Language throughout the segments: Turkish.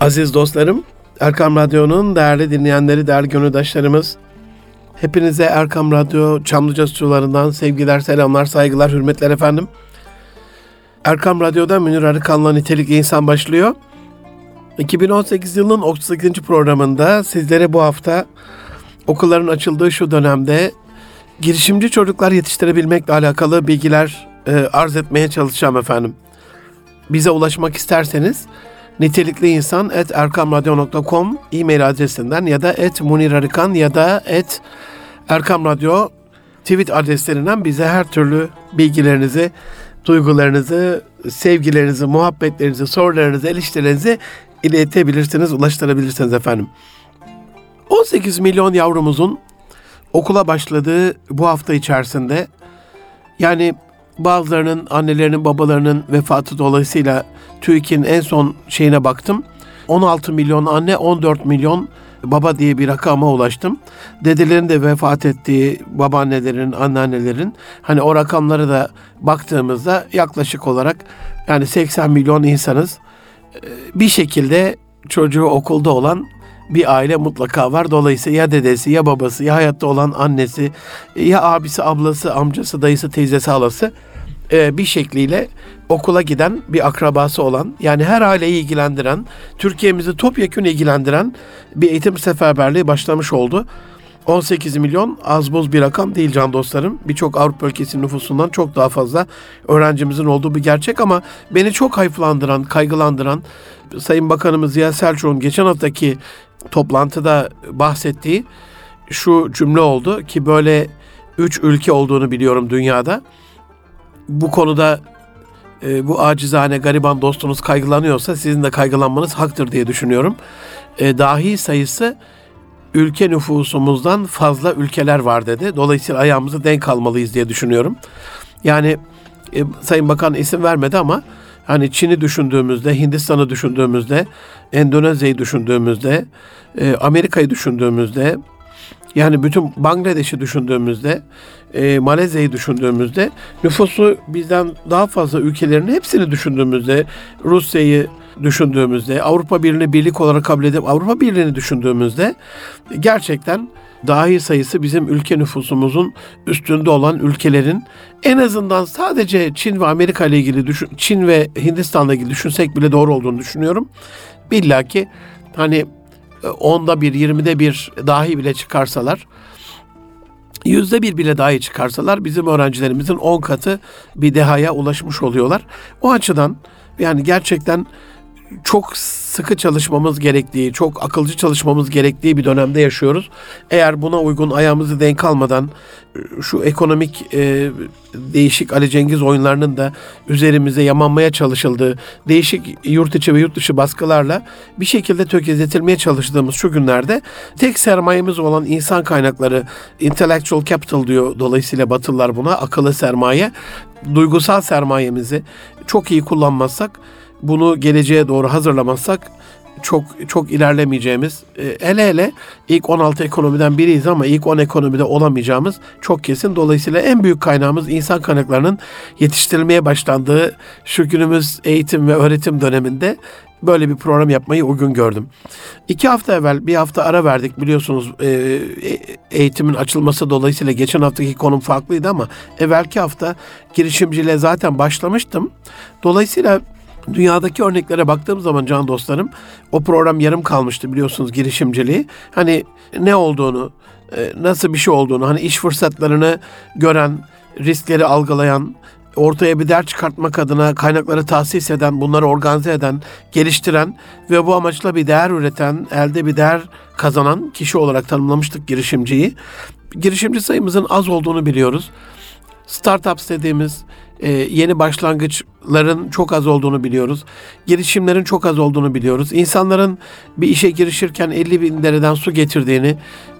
Aziz dostlarım, Erkam Radyo'nun değerli dinleyenleri, değerli gönüldaşlarımız, hepinize Erkam Radyo Çamlıca stüdyolarından sevgiler, selamlar, saygılar, hürmetler efendim. Erkam Radyo'da Münir Arıkan'la Nitelikli İnsan başlıyor. 2018 yılının 38. programında sizlere bu hafta okulların açıldığı şu dönemde girişimci çocuklar yetiştirebilmekle alakalı bilgiler e, arz etmeye çalışacağım efendim. Bize ulaşmak isterseniz nitelikli insan at erkamradyo.com e-mail adresinden ya da et munirarıkan ya da et erkamradyo tweet adreslerinden bize her türlü bilgilerinizi, duygularınızı, sevgilerinizi, muhabbetlerinizi, sorularınızı, eleştirilerinizi iletebilirsiniz, ulaştırabilirsiniz efendim. 18 milyon yavrumuzun okula başladığı bu hafta içerisinde yani bazılarının annelerinin babalarının vefatı dolayısıyla TÜİK'in en son şeyine baktım. 16 milyon anne 14 milyon baba diye bir rakama ulaştım. Dedelerin de vefat ettiği babaannelerin, anneannelerin hani o rakamları da baktığımızda yaklaşık olarak yani 80 milyon insanız. Bir şekilde çocuğu okulda olan bir aile mutlaka var. Dolayısıyla ya dedesi ya babası ya hayatta olan annesi ya abisi, ablası, amcası, dayısı, teyzesi, halası e, bir şekliyle okula giden bir akrabası olan yani her aileyi ilgilendiren, Türkiye'mizi topyekun ilgilendiren bir eğitim seferberliği başlamış oldu. 18 milyon az boz bir rakam değil can dostlarım. Birçok Avrupa ülkesinin nüfusundan çok daha fazla öğrencimizin olduğu bir gerçek ama beni çok hayıflandıran, kaygılandıran Sayın Bakanımız Ziya Selçuk'un geçen haftaki toplantıda bahsettiği şu cümle oldu ki böyle üç ülke olduğunu biliyorum dünyada. Bu konuda e, bu acizane gariban dostunuz kaygılanıyorsa sizin de kaygılanmanız haktır diye düşünüyorum. E, dahi sayısı ülke nüfusumuzdan fazla ülkeler var dedi. Dolayısıyla ayağımızı denk almalıyız diye düşünüyorum. Yani e, Sayın Bakan isim vermedi ama hani Çin'i düşündüğümüzde, Hindistan'ı düşündüğümüzde, Endonezya'yı düşündüğümüzde, e, Amerika'yı düşündüğümüzde, yani bütün Bangladeş'i düşündüğümüzde, e, Malezya'yı düşündüğümüzde, nüfusu bizden daha fazla ülkelerin hepsini düşündüğümüzde, Rusya'yı düşündüğümüzde, Avrupa Birliği'ni birlik olarak kabul edip Avrupa Birliği'ni düşündüğümüzde gerçekten dahi sayısı bizim ülke nüfusumuzun üstünde olan ülkelerin en azından sadece Çin ve Amerika ile ilgili düşün, Çin ve Hindistan'la ilgili düşünsek bile doğru olduğunu düşünüyorum. Billa ki hani onda bir, yirmide bir dahi bile çıkarsalar yüzde bir bile dahi çıkarsalar bizim öğrencilerimizin on katı bir dehaya ulaşmış oluyorlar. O açıdan yani gerçekten çok sıkı çalışmamız gerektiği, çok akılcı çalışmamız gerektiği bir dönemde yaşıyoruz. Eğer buna uygun ayağımızı denk almadan şu ekonomik e, değişik Ali Cengiz oyunlarının da üzerimize yamanmaya çalışıldığı değişik yurt içi ve yurt dışı baskılarla bir şekilde tökezletilmeye çalıştığımız şu günlerde tek sermayemiz olan insan kaynakları intellectual capital diyor dolayısıyla Batılılar buna akıllı sermaye duygusal sermayemizi çok iyi kullanmazsak bunu geleceğe doğru hazırlamazsak çok çok ilerlemeyeceğimiz e, hele hele ilk 16 ekonomiden biriyiz ama ilk 10 ekonomide olamayacağımız çok kesin. Dolayısıyla en büyük kaynağımız insan kaynaklarının yetiştirilmeye başlandığı şu günümüz eğitim ve öğretim döneminde böyle bir program yapmayı uygun gördüm. İki hafta evvel bir hafta ara verdik biliyorsunuz e, e, eğitimin açılması dolayısıyla geçen haftaki konum farklıydı ama evvelki hafta girişimciliğe zaten başlamıştım. Dolayısıyla Dünyadaki örneklere baktığım zaman can dostlarım o program yarım kalmıştı biliyorsunuz girişimciliği. Hani ne olduğunu, e, nasıl bir şey olduğunu, hani iş fırsatlarını gören, riskleri algılayan, ortaya bir dert çıkartmak adına kaynakları tahsis eden, bunları organize eden, geliştiren ve bu amaçla bir değer üreten, elde bir değer kazanan kişi olarak tanımlamıştık girişimciyi. Girişimci sayımızın az olduğunu biliyoruz. Startups dediğimiz e, yeni başlangıçların çok az olduğunu biliyoruz. Girişimlerin çok az olduğunu biliyoruz. İnsanların bir işe girişirken 50 bin dereden su getirdiğini,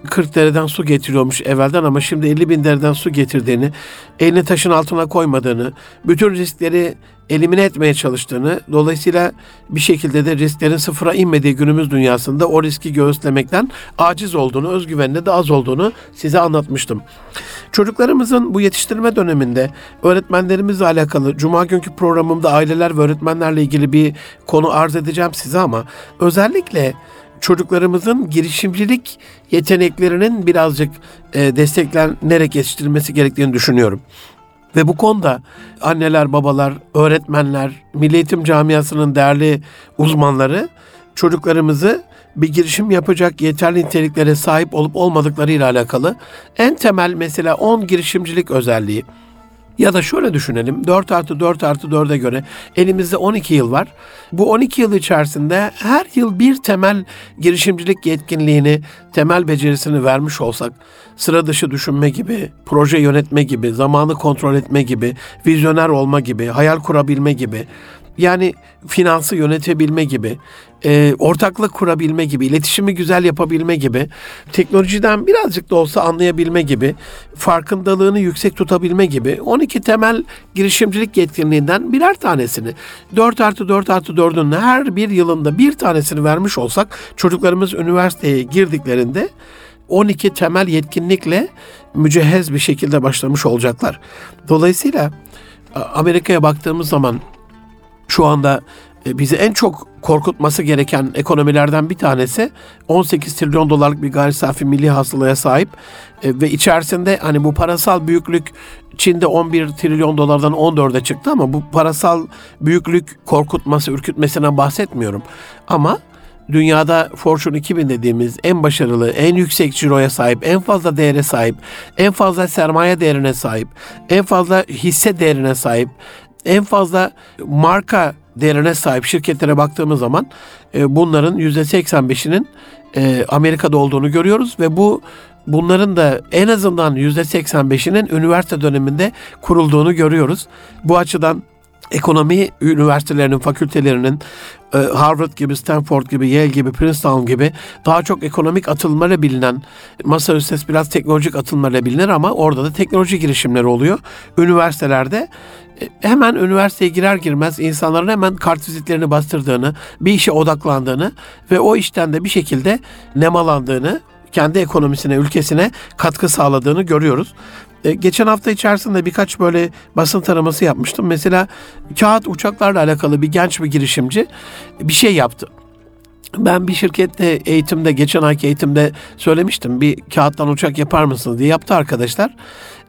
40 dereden su getiriyormuş evvelden ama şimdi 50 bin dereden su getirdiğini, elini taşın altına koymadığını, bütün riskleri elimine etmeye çalıştığını, dolayısıyla bir şekilde de risklerin sıfıra inmediği günümüz dünyasında o riski göğüslemekten aciz olduğunu, özgüveninde de az olduğunu size anlatmıştım. Çocuklarımızın bu yetiştirme döneminde öğretmenlerimiz öğretmenlerimizle alakalı Cuma günkü programımda aileler ve öğretmenlerle ilgili bir konu arz edeceğim size ama özellikle çocuklarımızın girişimcilik yeteneklerinin birazcık e, desteklenerek yetiştirilmesi gerektiğini düşünüyorum. Ve bu konuda anneler, babalar, öğretmenler, Milli Eğitim Camiası'nın değerli uzmanları çocuklarımızı bir girişim yapacak yeterli niteliklere sahip olup olmadıkları ile alakalı en temel mesela 10 girişimcilik özelliği ya da şöyle düşünelim 4 artı 4 artı 4'e göre elimizde 12 yıl var. Bu 12 yıl içerisinde her yıl bir temel girişimcilik yetkinliğini, temel becerisini vermiş olsak sıra dışı düşünme gibi, proje yönetme gibi, zamanı kontrol etme gibi, vizyoner olma gibi, hayal kurabilme gibi yani finansı yönetebilme gibi, e, ortaklık kurabilme gibi, iletişimi güzel yapabilme gibi, teknolojiden birazcık da olsa anlayabilme gibi, farkındalığını yüksek tutabilme gibi 12 temel girişimcilik yetkinliğinden birer tanesini 4 artı 4 artı 4'ün her bir yılında bir tanesini vermiş olsak çocuklarımız üniversiteye girdiklerinde 12 temel yetkinlikle mücehhez bir şekilde başlamış olacaklar. Dolayısıyla Amerika'ya baktığımız zaman şu anda e, bizi en çok korkutması gereken ekonomilerden bir tanesi 18 trilyon dolarlık bir gayri safi milli hasılaya sahip e, ve içerisinde hani bu parasal büyüklük Çin'de 11 trilyon dolardan 14'e çıktı ama bu parasal büyüklük korkutması, ürkütmesinden bahsetmiyorum. Ama dünyada Fortune 2000 dediğimiz en başarılı, en yüksek ciroya sahip, en fazla değere sahip, en fazla sermaye değerine sahip, en fazla hisse değerine sahip, en fazla marka değerine sahip şirketlere baktığımız zaman e, bunların %85'inin e, Amerika'da olduğunu görüyoruz ve bu bunların da en azından %85'inin üniversite döneminde kurulduğunu görüyoruz. Bu açıdan ekonomi üniversitelerinin, fakültelerinin e, Harvard gibi, Stanford gibi, Yale gibi, Princeton gibi daha çok ekonomik atılımlarla bilinen, Massachusetts biraz teknolojik atılımlarla bilinir ama orada da teknoloji girişimleri oluyor. Üniversitelerde hemen üniversiteye girer girmez insanların hemen kartvizitlerini bastırdığını, bir işe odaklandığını ve o işten de bir şekilde nemalandığını, kendi ekonomisine, ülkesine katkı sağladığını görüyoruz. E, geçen hafta içerisinde birkaç böyle basın taraması yapmıştım. Mesela kağıt uçaklarla alakalı bir genç bir girişimci bir şey yaptı. Ben bir şirkette eğitimde, geçen ayki eğitimde söylemiştim. Bir kağıttan uçak yapar mısınız diye yaptı arkadaşlar.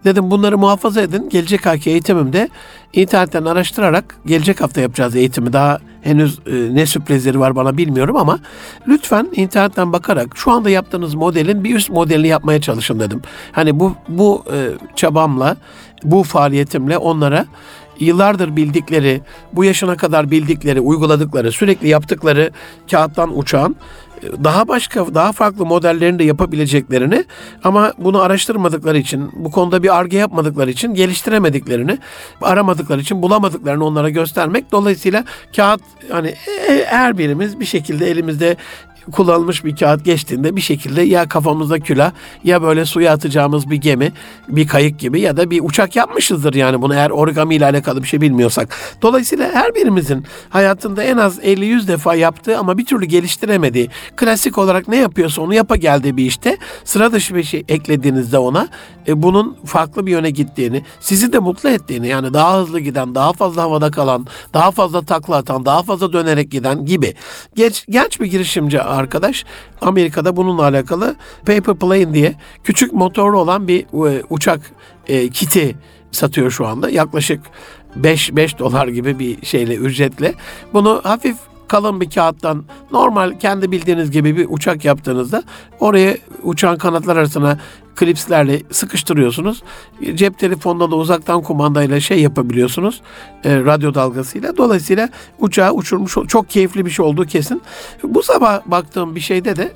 Dedim bunları muhafaza edin. Gelecek ayki eğitimimde internetten araştırarak gelecek hafta yapacağız eğitimi. Daha henüz e, ne sürprizleri var bana bilmiyorum ama lütfen internetten bakarak şu anda yaptığınız modelin bir üst modelini yapmaya çalışın dedim. Hani bu bu e, çabamla, bu faaliyetimle onlara yıllardır bildikleri, bu yaşına kadar bildikleri, uyguladıkları, sürekli yaptıkları kağıttan uçağın daha başka, daha farklı modellerini de yapabileceklerini ama bunu araştırmadıkları için, bu konuda bir arge yapmadıkları için, geliştiremediklerini, aramadıkları için bulamadıklarını onlara göstermek. Dolayısıyla kağıt hani her birimiz bir şekilde elimizde kullanılmış bir kağıt geçtiğinde bir şekilde ya kafamızda külah ya böyle suya atacağımız bir gemi, bir kayık gibi ya da bir uçak yapmışızdır yani bunu eğer origami ile alakalı bir şey bilmiyorsak. Dolayısıyla her birimizin hayatında en az 50-100 defa yaptığı ama bir türlü geliştiremediği, klasik olarak ne yapıyorsa onu yapa geldiği bir işte sıra dışı bir şey eklediğinizde ona e, bunun farklı bir yöne gittiğini, sizi de mutlu ettiğini yani daha hızlı giden, daha fazla havada kalan, daha fazla takla atan, daha fazla dönerek giden gibi. Genç, genç bir girişimci arkadaş Amerika'da bununla alakalı Paper Plane diye küçük motorlu olan bir e, uçak e, kiti satıyor şu anda. Yaklaşık 5 5 dolar gibi bir şeyle ücretle. Bunu hafif kalın bir kağıttan normal kendi bildiğiniz gibi bir uçak yaptığınızda oraya uçağın kanatlar arasına klipslerle sıkıştırıyorsunuz. Cep telefonunda da uzaktan kumandayla şey yapabiliyorsunuz. E, radyo dalgasıyla. Dolayısıyla uçağı uçurmuş çok keyifli bir şey olduğu kesin. Bu sabah baktığım bir şeyde de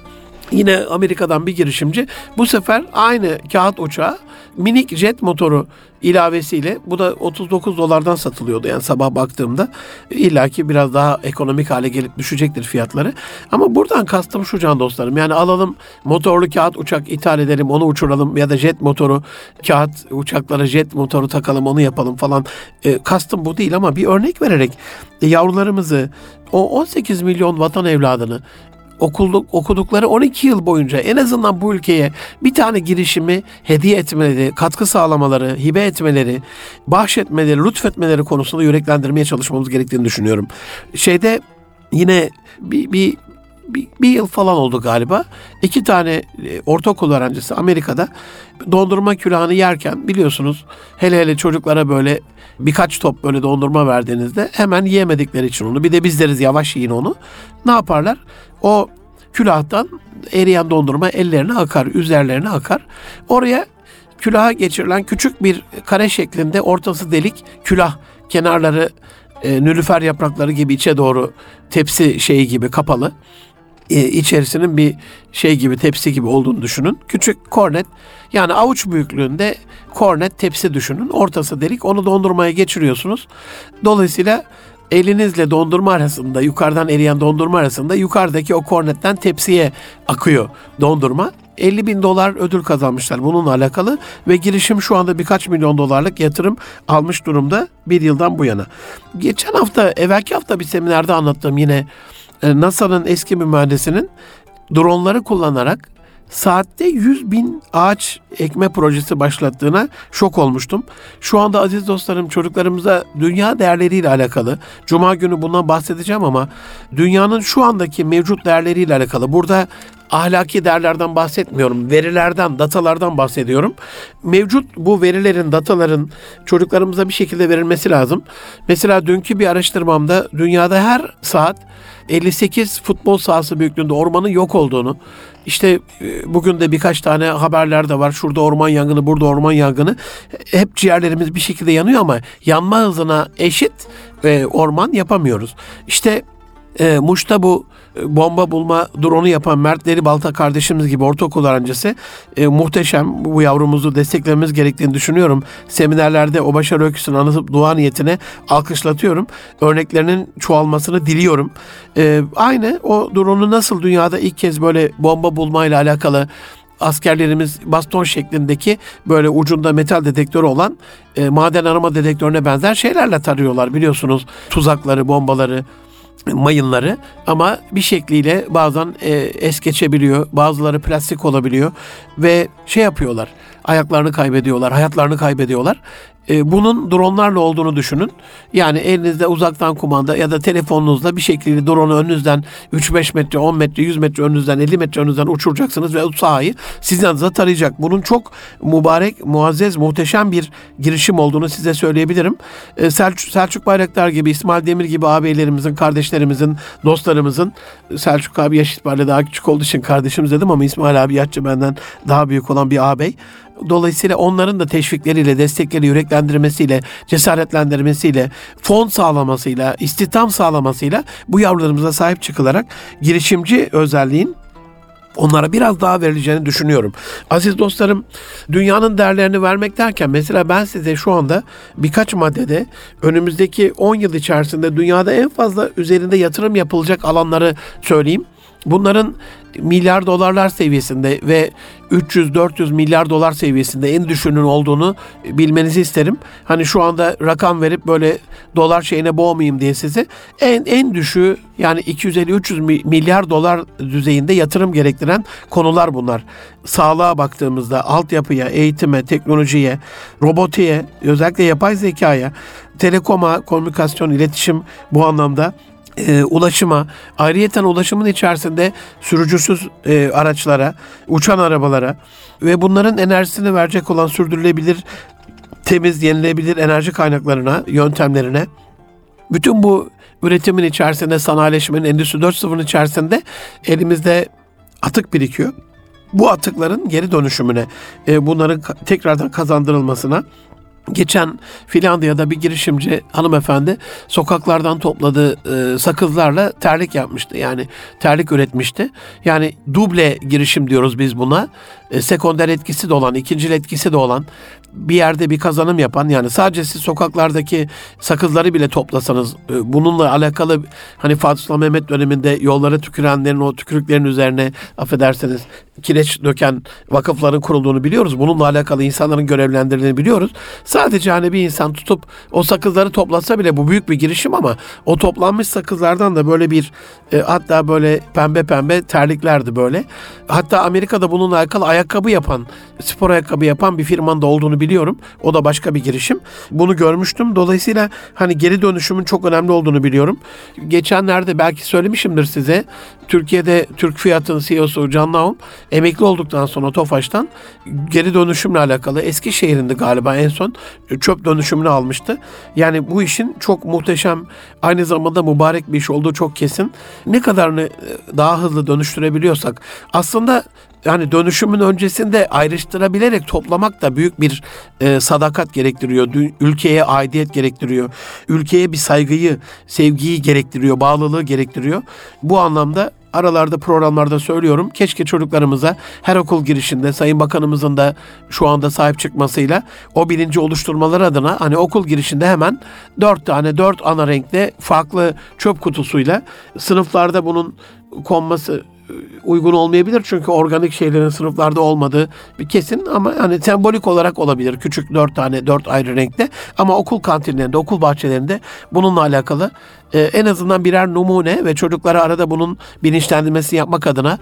Yine Amerika'dan bir girişimci bu sefer aynı kağıt uçağı minik jet motoru ilavesiyle bu da 39 dolardan satılıyordu yani sabah baktığımda illaki biraz daha ekonomik hale gelip düşecektir fiyatları. Ama buradan kastım şu can dostlarım yani alalım motorlu kağıt uçak ithal edelim onu uçuralım ya da jet motoru kağıt uçaklara jet motoru takalım onu yapalım falan. E, kastım bu değil ama bir örnek vererek e, yavrularımızı o 18 milyon vatan evladını okulduk, okudukları 12 yıl boyunca en azından bu ülkeye bir tane girişimi hediye etmeleri, katkı sağlamaları, hibe etmeleri, bahşetmeleri, lütfetmeleri konusunda yüreklendirmeye çalışmamız gerektiğini düşünüyorum. Şeyde yine bir, bir bir, bir yıl falan oldu galiba. İki tane e, ortaokul öğrencisi Amerika'da dondurma külahını yerken biliyorsunuz hele hele çocuklara böyle birkaç top böyle dondurma verdiğinizde hemen yiyemedikleri için onu bir de biz deriz yavaş yiyin onu. Ne yaparlar? O külahtan eriyen dondurma ellerine akar, üzerlerine akar. Oraya külaha geçirilen küçük bir kare şeklinde ortası delik külah kenarları e, nülüfer yaprakları gibi içe doğru tepsi şeyi gibi kapalı içerisinin bir şey gibi tepsi gibi olduğunu düşünün. Küçük kornet yani avuç büyüklüğünde kornet tepsi düşünün. Ortası delik onu dondurmaya geçiriyorsunuz. Dolayısıyla elinizle dondurma arasında yukarıdan eriyen dondurma arasında yukarıdaki o kornetten tepsiye akıyor dondurma. 50 bin dolar ödül kazanmışlar bununla alakalı ve girişim şu anda birkaç milyon dolarlık yatırım almış durumda bir yıldan bu yana. Geçen hafta, evvelki hafta bir seminerde anlattığım yine e, NASA'nın eski bir mühendisinin dronları kullanarak saatte 100 bin ağaç ekme projesi başlattığına şok olmuştum. Şu anda aziz dostlarım çocuklarımıza dünya değerleriyle alakalı, Cuma günü bundan bahsedeceğim ama dünyanın şu andaki mevcut değerleriyle alakalı. Burada ahlaki değerlerden bahsetmiyorum. Verilerden, datalardan bahsediyorum. Mevcut bu verilerin, dataların çocuklarımıza bir şekilde verilmesi lazım. Mesela dünkü bir araştırmamda dünyada her saat 58 futbol sahası büyüklüğünde ormanın yok olduğunu, işte e, bugün de birkaç tane haberler de var. Şurada orman yangını, burada orman yangını. Hep ciğerlerimiz bir şekilde yanıyor ama yanma hızına eşit ve orman yapamıyoruz. İşte e, Muş'ta bu e, bomba bulma drone'u yapan Mert Deri Balta kardeşimiz gibi ortaokul öğrencisi e, muhteşem bu yavrumuzu desteklememiz gerektiğini düşünüyorum. Seminerlerde o başarı öyküsünü anlatıp dua niyetine alkışlatıyorum. Örneklerinin çoğalmasını diliyorum. E, aynı o drone'u nasıl dünyada ilk kez böyle bomba bulmayla alakalı askerlerimiz baston şeklindeki böyle ucunda metal dedektörü olan e, maden arama dedektörüne benzer şeylerle tarıyorlar biliyorsunuz. Tuzakları, bombaları, mayınları ama bir şekliyle bazen e, es geçebiliyor. Bazıları plastik olabiliyor ve şey yapıyorlar. Ayaklarını kaybediyorlar, hayatlarını kaybediyorlar. E, bunun dronlarla olduğunu düşünün. Yani elinizde uzaktan kumanda ya da telefonunuzla bir şekilde drone'u önünüzden 3-5 metre, 10 metre, 100 metre önünüzden, 50 metre önünüzden uçuracaksınız ve o sahayı sizin adınıza tarayacak. Bunun çok mübarek, muazzez, muhteşem bir girişim olduğunu size söyleyebilirim. E, Selçuk, Selçuk Bayraktar gibi, İsmail Demir gibi ağabeylerimizin, kardeşlerimizin, dostlarımızın, Selçuk abi yaş itibariyle daha küçük olduğu için kardeşimiz dedim ama İsmail abi yaşça benden daha büyük olan bir ağabey. Dolayısıyla onların da teşvikleriyle, destekleri, yüreklendirmesiyle, cesaretlendirmesiyle, fon sağlamasıyla, istihdam sağlamasıyla bu yavrularımıza sahip çıkılarak girişimci özelliğin onlara biraz daha verileceğini düşünüyorum. Aziz dostlarım, dünyanın değerlerini vermek derken mesela ben size şu anda birkaç maddede önümüzdeki 10 yıl içerisinde dünyada en fazla üzerinde yatırım yapılacak alanları söyleyeyim. Bunların milyar dolarlar seviyesinde ve 300-400 milyar dolar seviyesinde en düşünün olduğunu bilmenizi isterim. Hani şu anda rakam verip böyle dolar şeyine boğmayayım diye sizi. En en düşüğü yani 250-300 milyar dolar düzeyinde yatırım gerektiren konular bunlar. Sağlığa baktığımızda altyapıya, eğitime, teknolojiye, robotiğe, özellikle yapay zekaya, telekoma, komünikasyon, iletişim bu anlamda e, ulaşıma, ayrıyeten ulaşımın içerisinde sürücüsüz e, araçlara, uçan arabalara ve bunların enerjisini verecek olan sürdürülebilir, temiz, yenilebilir enerji kaynaklarına, yöntemlerine, bütün bu üretimin içerisinde, sanayileşmenin, Endüstri 4.0'ın içerisinde elimizde atık birikiyor. Bu atıkların geri dönüşümüne, e, bunların tekrardan kazandırılmasına, Geçen Finlandiya'da bir girişimci hanımefendi sokaklardan topladığı e, sakızlarla terlik yapmıştı. Yani terlik üretmişti. Yani duble girişim diyoruz biz buna. E, sekonder etkisi de olan, ikincil etkisi de olan bir yerde bir kazanım yapan yani sadece siz sokaklardaki sakızları bile toplasanız e, bununla alakalı hani Fatih Sultan Mehmet döneminde yollara tükürenlerin o tükürüklerin üzerine affederseniz kireç döken vakıfların kurulduğunu biliyoruz. Bununla alakalı insanların görevlendirildiğini biliyoruz. Sadece hani bir insan tutup o sakızları toplasa bile bu büyük bir girişim ama o toplanmış sakızlardan da böyle bir e, hatta böyle pembe pembe terliklerdi böyle. Hatta Amerika'da bununla alakalı ayakkabı yapan, spor ayakkabı yapan bir firmanın da olduğunu biliyorum. O da başka bir girişim. Bunu görmüştüm. Dolayısıyla hani geri dönüşümün çok önemli olduğunu biliyorum. Geçenlerde belki söylemişimdir size. Türkiye'de Türk Fiyat'ın CEO'su Can Naum emekli olduktan sonra Tofaş'tan geri dönüşümle alakalı Eskişehir'inde galiba en son çöp dönüşümünü almıştı. Yani bu işin çok muhteşem aynı zamanda mübarek bir iş olduğu çok kesin. Ne kadarını daha hızlı dönüştürebiliyorsak aslında yani dönüşümün öncesinde ayrıştırabilerek toplamak da büyük bir e, sadakat gerektiriyor. Ülkeye aidiyet gerektiriyor. Ülkeye bir saygıyı, sevgiyi gerektiriyor, bağlılığı gerektiriyor. Bu anlamda aralarda programlarda söylüyorum. Keşke çocuklarımıza her okul girişinde Sayın Bakanımızın da şu anda sahip çıkmasıyla o bilinci oluşturmaları adına hani okul girişinde hemen dört tane dört ana renkte farklı çöp kutusuyla sınıflarda bunun konması uygun olmayabilir çünkü organik şeylerin sınıflarda olmadığı bir kesin ama hani sembolik olarak olabilir. Küçük dört tane dört ayrı renkte ama okul kantinlerinde, okul bahçelerinde bununla alakalı e, en azından birer numune ve çocuklara arada bunun bilinçlendirmesi yapmak adına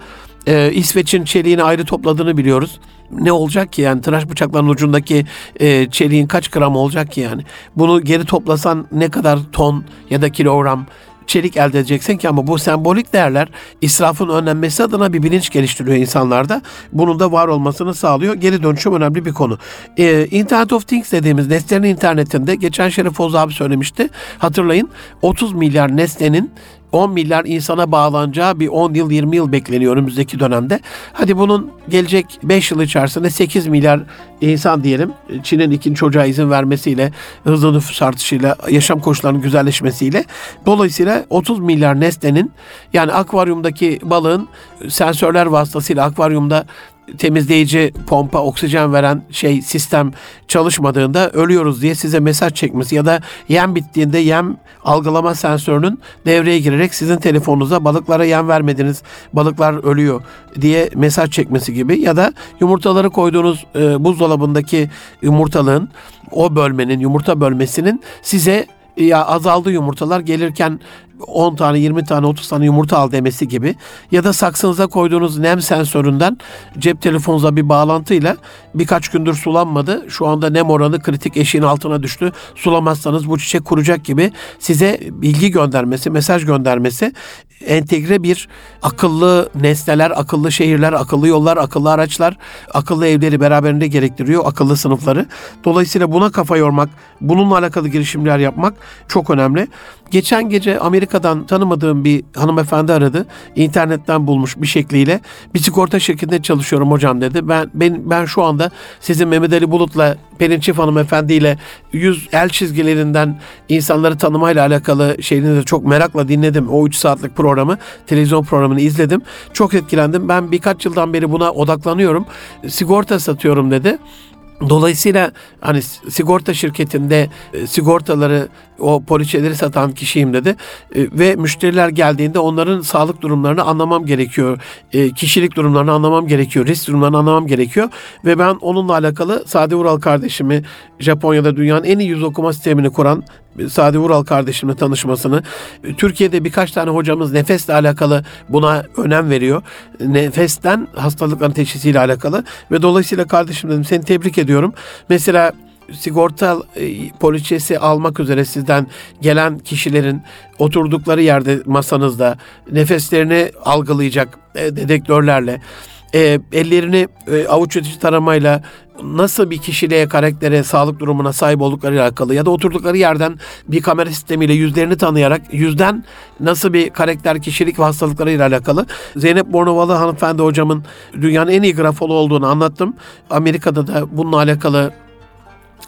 e, İsveç'in çeliğini ayrı topladığını biliyoruz. Ne olacak ki yani tıraş bıçaklarının ucundaki e, çeliğin kaç gram olacak ki yani? Bunu geri toplasan ne kadar ton ya da kilogram çelik elde edeceksin ki ama bu sembolik değerler israfın önlenmesi adına bir bilinç geliştiriyor insanlarda. Bunun da var olmasını sağlıyor. Geri dönüşüm önemli bir konu. Ee, Internet of Things dediğimiz nesnenin internetinde geçen Şerif Oğuz abi söylemişti. Hatırlayın 30 milyar nesnenin 10 milyar insana bağlanacağı bir 10 yıl 20 yıl bekleniyor önümüzdeki dönemde. Hadi bunun gelecek 5 yıl içerisinde 8 milyar insan diyelim Çin'in ikinci çocuğa izin vermesiyle hızlı nüfus artışıyla yaşam koşullarının güzelleşmesiyle dolayısıyla 30 milyar nesnenin yani akvaryumdaki balığın sensörler vasıtasıyla akvaryumda temizleyici pompa oksijen veren şey sistem çalışmadığında ölüyoruz diye size mesaj çekmesi ya da yem bittiğinde yem algılama sensörünün devreye girerek sizin telefonunuza balıklara yem vermediniz balıklar ölüyor diye mesaj çekmesi gibi ya da yumurtaları koyduğunuz e, buzdolabındaki yumurtalığın o bölmenin yumurta bölmesinin size ya azaldı yumurtalar gelirken 10 tane, 20 tane, 30 tane yumurta al demesi gibi ya da saksınıza koyduğunuz nem sensöründen cep telefonunuza bir bağlantıyla birkaç gündür sulanmadı. Şu anda nem oranı kritik eşiğin altına düştü. Sulamazsanız bu çiçek kuracak gibi size bilgi göndermesi, mesaj göndermesi entegre bir akıllı nesneler, akıllı şehirler, akıllı yollar, akıllı araçlar, akıllı evleri beraberinde gerektiriyor, akıllı sınıfları. Dolayısıyla buna kafa yormak, bununla alakalı girişimler yapmak çok önemli. Geçen gece Amerika'dan tanımadığım bir hanımefendi aradı. İnternetten bulmuş bir şekliyle. Bir sigorta şirketinde çalışıyorum hocam dedi. Ben ben ben şu anda sizin Mehmet Ali Bulut'la Pelin hanımefendiyle yüz el çizgilerinden insanları tanımayla alakalı şeyini de çok merakla dinledim. O 3 saatlik programı, televizyon programını izledim. Çok etkilendim. Ben birkaç yıldan beri buna odaklanıyorum. Sigorta satıyorum dedi. Dolayısıyla hani sigorta şirketinde e, sigortaları o poliçeleri satan kişiyim dedi e, ve müşteriler geldiğinde onların sağlık durumlarını anlamam gerekiyor. E, kişilik durumlarını anlamam gerekiyor. Risk durumlarını anlamam gerekiyor ve ben onunla alakalı Sadi Ural kardeşimi Japonya'da dünyanın en iyi yüz okuma sistemini kuran Sadi Vural kardeşimle tanışmasını. Türkiye'de birkaç tane hocamız nefesle alakalı buna önem veriyor. Nefesten hastalıkların teşhisiyle alakalı ve dolayısıyla kardeşim dedim seni tebrik ediyorum. Mesela sigorta e, poliçesi almak üzere sizden gelen kişilerin oturdukları yerde masanızda nefeslerini algılayacak e, dedektörlerle e, ellerini avuç içi taramayla nasıl bir kişiliğe, karaktere, sağlık durumuna sahip oldukları alakalı ya da oturdukları yerden bir kamera sistemiyle yüzlerini tanıyarak yüzden nasıl bir karakter, kişilik ve hastalıklarıyla alakalı Zeynep Bornovalı hanımefendi hocamın dünyanın en iyi grafoloğu olduğunu anlattım. Amerika'da da bununla alakalı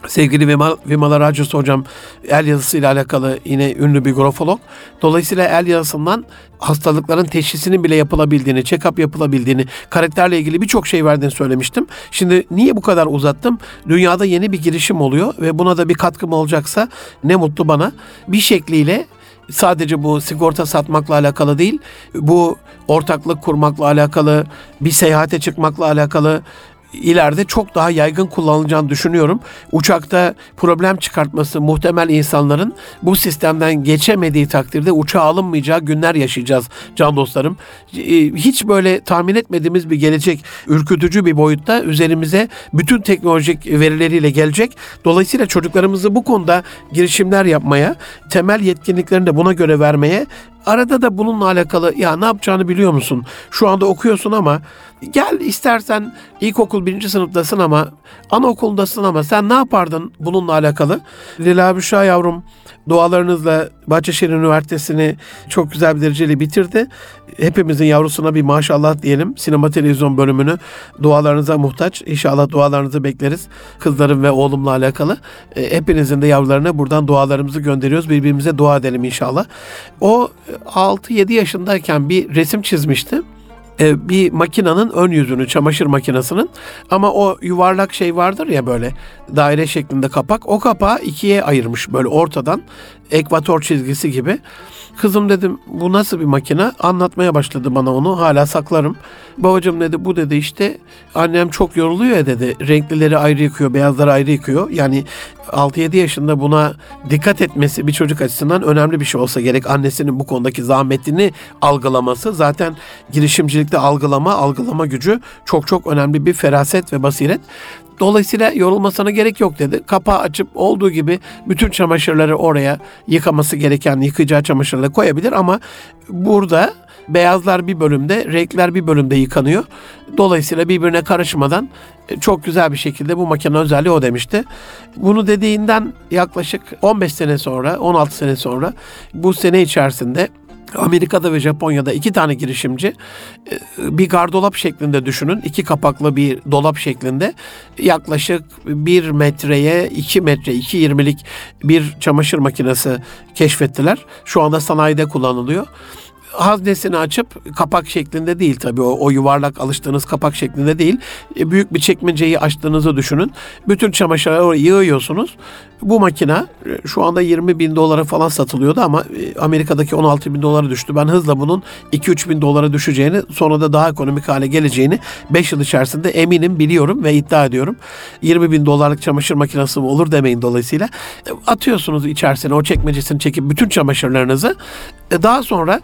Sevgili Vimal, Vimal Racus hocam el yazısıyla alakalı yine ünlü bir grafolog. Dolayısıyla el yazısından hastalıkların teşhisinin bile yapılabildiğini, check-up yapılabildiğini, karakterle ilgili birçok şey verdiğini söylemiştim. Şimdi niye bu kadar uzattım? Dünyada yeni bir girişim oluyor ve buna da bir katkım olacaksa ne mutlu bana. Bir şekliyle sadece bu sigorta satmakla alakalı değil, bu ortaklık kurmakla alakalı, bir seyahate çıkmakla alakalı, ileride çok daha yaygın kullanılacağını düşünüyorum. Uçakta problem çıkartması muhtemel insanların bu sistemden geçemediği takdirde uçağa alınmayacağı günler yaşayacağız can dostlarım. E, hiç böyle tahmin etmediğimiz bir gelecek ürkütücü bir boyutta üzerimize bütün teknolojik verileriyle gelecek. Dolayısıyla çocuklarımızı bu konuda girişimler yapmaya, temel yetkinliklerini de buna göre vermeye Arada da bununla alakalı ya ne yapacağını biliyor musun? Şu anda okuyorsun ama gel istersen ilkokul birinci sınıftasın ama anaokuldasın ama sen ne yapardın bununla alakalı? Lila Büşra yavrum dualarınızla Bahçeşehir Üniversitesi'ni çok güzel bir dereceyle bitirdi. Hepimizin yavrusuna bir maşallah diyelim. Sinema televizyon bölümünü dualarınıza muhtaç. İnşallah dualarınızı bekleriz. Kızlarım ve oğlumla alakalı. E, hepinizin de yavrularına buradan dualarımızı gönderiyoruz. Birbirimize dua edelim inşallah. O 6-7 yaşındayken bir resim çizmişti e, bir makinenin ön yüzünü, çamaşır makinesinin ama o yuvarlak şey vardır ya böyle daire şeklinde kapak. O kapağı ikiye ayırmış böyle ortadan ekvator çizgisi gibi. Kızım dedim bu nasıl bir makine? Anlatmaya başladı bana onu. Hala saklarım. Babacım dedi bu dedi işte annem çok yoruluyor ya dedi. Renklileri ayrı yıkıyor, beyazları ayrı yıkıyor. Yani 6-7 yaşında buna dikkat etmesi bir çocuk açısından önemli bir şey olsa gerek. Annesinin bu konudaki zahmetini algılaması. Zaten girişimcilikte algılama, algılama gücü çok çok önemli bir feraset ve basiret. Dolayısıyla yorulmasına gerek yok dedi. Kapağı açıp olduğu gibi bütün çamaşırları oraya yıkaması gereken yıkayacağı çamaşırları koyabilir ama burada beyazlar bir bölümde, renkler bir bölümde yıkanıyor. Dolayısıyla birbirine karışmadan e, çok güzel bir şekilde bu makine özelliği o demişti. Bunu dediğinden yaklaşık 15 sene sonra, 16 sene sonra bu sene içerisinde Amerika'da ve Japonya'da iki tane girişimci e, bir gardolap şeklinde düşünün. iki kapaklı bir dolap şeklinde yaklaşık bir metreye iki metre, iki yirmilik bir çamaşır makinesi keşfettiler. Şu anda sanayide kullanılıyor haznesini açıp kapak şeklinde değil tabii o, o yuvarlak alıştığınız kapak şeklinde değil. E, büyük bir çekmeceyi açtığınızı düşünün. Bütün çamaşırları oraya yığıyorsunuz. Bu makine e, şu anda 20 bin dolara falan satılıyordu ama e, Amerika'daki 16 bin dolara düştü. Ben hızla bunun 2-3 bin dolara düşeceğini sonra da daha ekonomik hale geleceğini 5 yıl içerisinde eminim biliyorum ve iddia ediyorum. 20 bin dolarlık çamaşır makinesi olur demeyin dolayısıyla. Atıyorsunuz içerisine o çekmecesini çekip bütün çamaşırlarınızı daha sonra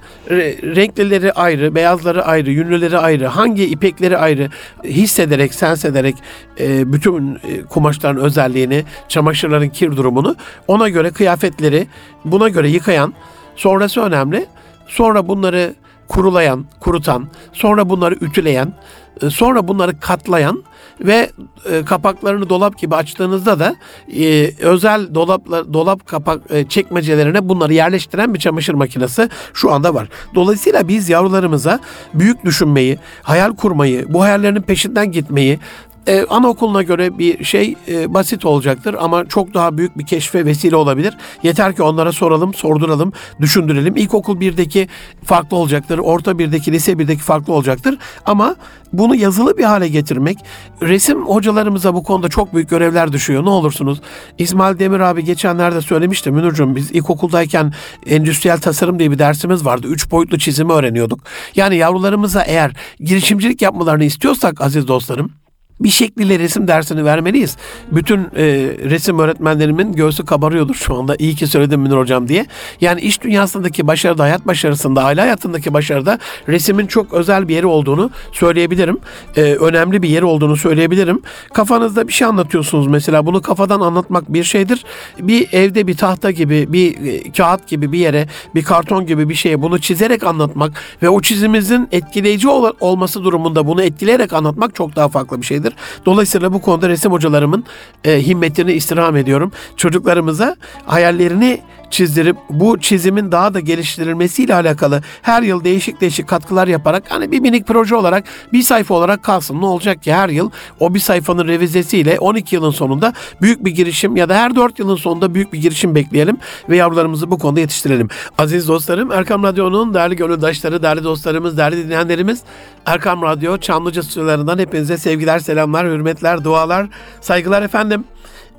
renklileri ayrı, beyazları ayrı, yünlüleri ayrı, hangi ipekleri ayrı hissederek, sens ederek e, bütün e, kumaşların özelliğini, çamaşırların kir durumunu ona göre kıyafetleri buna göre yıkayan, sonrası önemli. Sonra bunları kurulayan, kurutan, sonra bunları ütüleyen, e, sonra bunları katlayan ve e, kapaklarını dolap gibi açtığınızda da e, özel dolaplar dolap kapak çekmecelerine bunları yerleştiren bir çamaşır makinesi şu anda var. Dolayısıyla biz yavrularımıza büyük düşünmeyi, hayal kurmayı, bu hayallerinin peşinden gitmeyi, ee, anaokuluna göre bir şey e, basit olacaktır ama çok daha büyük bir keşfe vesile olabilir. Yeter ki onlara soralım, sorduralım, düşündürelim. İlkokul 1'deki farklı olacaktır, orta 1'deki, lise 1'deki farklı olacaktır. Ama bunu yazılı bir hale getirmek, resim hocalarımıza bu konuda çok büyük görevler düşüyor. Ne olursunuz. İsmail Demir abi geçenlerde söylemişti Münir'cim biz ilkokuldayken endüstriyel tasarım diye bir dersimiz vardı. Üç boyutlu çizimi öğreniyorduk. Yani yavrularımıza eğer girişimcilik yapmalarını istiyorsak aziz dostlarım bir şekliyle resim dersini vermeliyiz. Bütün e, resim öğretmenlerimin göğsü kabarıyordur şu anda. İyi ki söyledim Münir Hocam diye. Yani iş dünyasındaki başarıda, hayat başarısında, aile hayatındaki başarıda resmin çok özel bir yeri olduğunu söyleyebilirim. E, önemli bir yeri olduğunu söyleyebilirim. Kafanızda bir şey anlatıyorsunuz mesela. Bunu kafadan anlatmak bir şeydir. Bir evde bir tahta gibi, bir e, kağıt gibi bir yere, bir karton gibi bir şeye bunu çizerek anlatmak ve o çizimizin etkileyici ol- olması durumunda bunu etkileyerek anlatmak çok daha farklı bir şeydir. Dolayısıyla bu konuda resim hocalarımın e, himmetini istirham ediyorum. Çocuklarımıza hayallerini çizdirip bu çizimin daha da geliştirilmesiyle alakalı her yıl değişik değişik katkılar yaparak hani bir minik proje olarak bir sayfa olarak kalsın. Ne olacak ki her yıl o bir sayfanın revizesiyle 12 yılın sonunda büyük bir girişim ya da her 4 yılın sonunda büyük bir girişim bekleyelim ve yavrularımızı bu konuda yetiştirelim. Aziz dostlarım Erkam Radyo'nun değerli gönüldaşları, değerli dostlarımız, değerli dinleyenlerimiz Erkam Radyo Çamlıca stüdyolarından hepinize sevgiler, selamlar, hürmetler, dualar, saygılar efendim.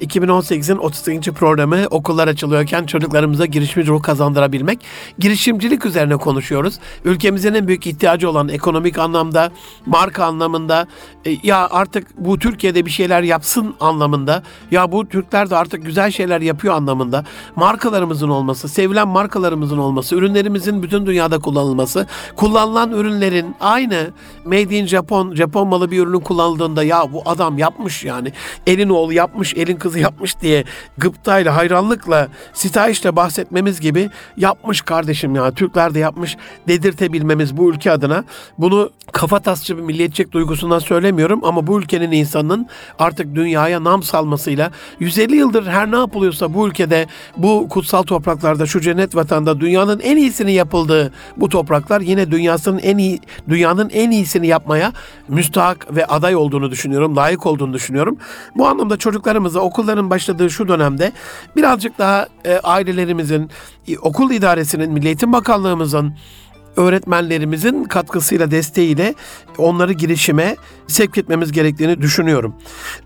2018'in 38. programı okullar açılıyorken çocuklarımıza girişimci ruh kazandırabilmek. Girişimcilik üzerine konuşuyoruz. Ülkemizin en büyük ihtiyacı olan ekonomik anlamda, marka anlamında, e, ya artık bu Türkiye'de bir şeyler yapsın anlamında, ya bu Türkler de artık güzel şeyler yapıyor anlamında, markalarımızın olması, sevilen markalarımızın olması, ürünlerimizin bütün dünyada kullanılması, kullanılan ürünlerin aynı Made in Japan, Japon malı bir ürünün kullanıldığında ya bu adam yapmış yani elin oğlu yapmış, elin kızı yapmış diye gıptayla, hayranlıkla, sitayişle bahsetmemiz gibi yapmış kardeşim ya Türkler de yapmış dedirtebilmemiz bu ülke adına. Bunu kafa tasçı bir milliyetçilik duygusundan söylemiyorum ama bu ülkenin insanın artık dünyaya nam salmasıyla 150 yıldır her ne yapılıyorsa bu ülkede bu kutsal topraklarda şu cennet vatanda dünyanın en iyisini yapıldığı bu topraklar yine dünyasının en iyi dünyanın en iyisini yapmaya müstahak ve aday olduğunu düşünüyorum, layık olduğunu düşünüyorum. Bu anlamda çocuklarımıza okulların başladığı şu dönemde birazcık daha e, ailelerimizin, e, okul idaresinin, Milli Eğitim Bakanlığımızın öğretmenlerimizin katkısıyla, desteğiyle onları girişime sevk etmemiz gerektiğini düşünüyorum.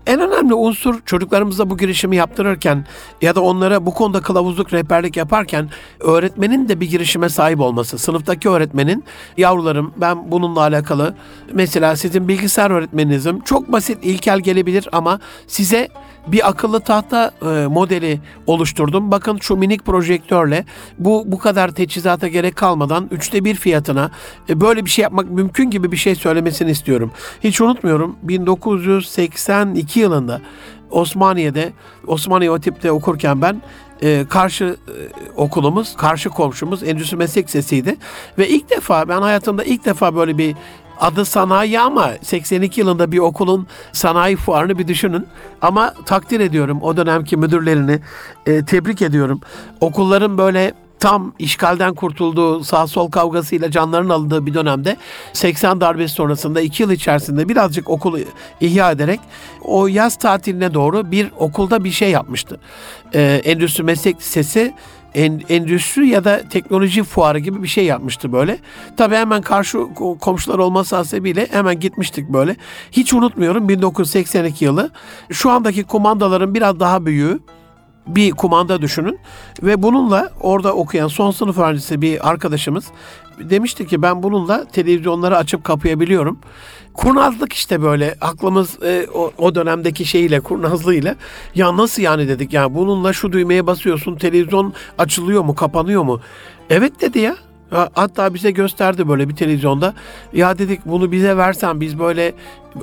En önemli unsur çocuklarımıza bu girişimi yaptırırken ya da onlara bu konuda kılavuzluk, rehberlik yaparken öğretmenin de bir girişime sahip olması. Sınıftaki öğretmenin, yavrularım ben bununla alakalı mesela sizin bilgisayar öğretmeninizim çok basit, ilkel gelebilir ama size bir akıllı tahta e, modeli oluşturdum. Bakın şu minik projektörle bu bu kadar teçhizata gerek kalmadan üçte bir fiyatına e, böyle bir şey yapmak mümkün gibi bir şey söylemesini istiyorum. Hiç unutmuyorum 1982 yılında Osmaniye'de Osmaniye Otip'te okurken ben e, karşı e, okulumuz, karşı komşumuz Endüstri Meslek Sesi'ydi. Ve ilk defa ben hayatımda ilk defa böyle bir adı sanayi ama 82 yılında bir okulun sanayi fuarını bir düşünün. Ama takdir ediyorum o dönemki müdürlerini, e, tebrik ediyorum. Okulların böyle tam işgalden kurtulduğu sağ sol kavgasıyla canlarının alındığı bir dönemde 80 darbesi sonrasında 2 yıl içerisinde birazcık okulu ihya ederek o yaz tatiline doğru bir okulda bir şey yapmıştı. Ee, Endüstri Meslek Lisesi endüstri ya da teknoloji fuarı gibi bir şey yapmıştı böyle. Tabii hemen karşı komşular olması hasebiyle hemen gitmiştik böyle. Hiç unutmuyorum 1982 yılı. Şu andaki kumandaların biraz daha büyüğü bir kumanda düşünün. Ve bununla orada okuyan son sınıf öğrencisi bir arkadaşımız demişti ki ben bununla televizyonları açıp kapayabiliyorum. Kurnazlık işte böyle. Aklımız e, o, o dönemdeki şeyle kurnazlığıyla ya nasıl yani? dedik. Ya bununla şu düğmeye basıyorsun televizyon açılıyor mu kapanıyor mu? Evet dedi ya Hatta bize gösterdi böyle bir televizyonda. Ya dedik bunu bize versen biz böyle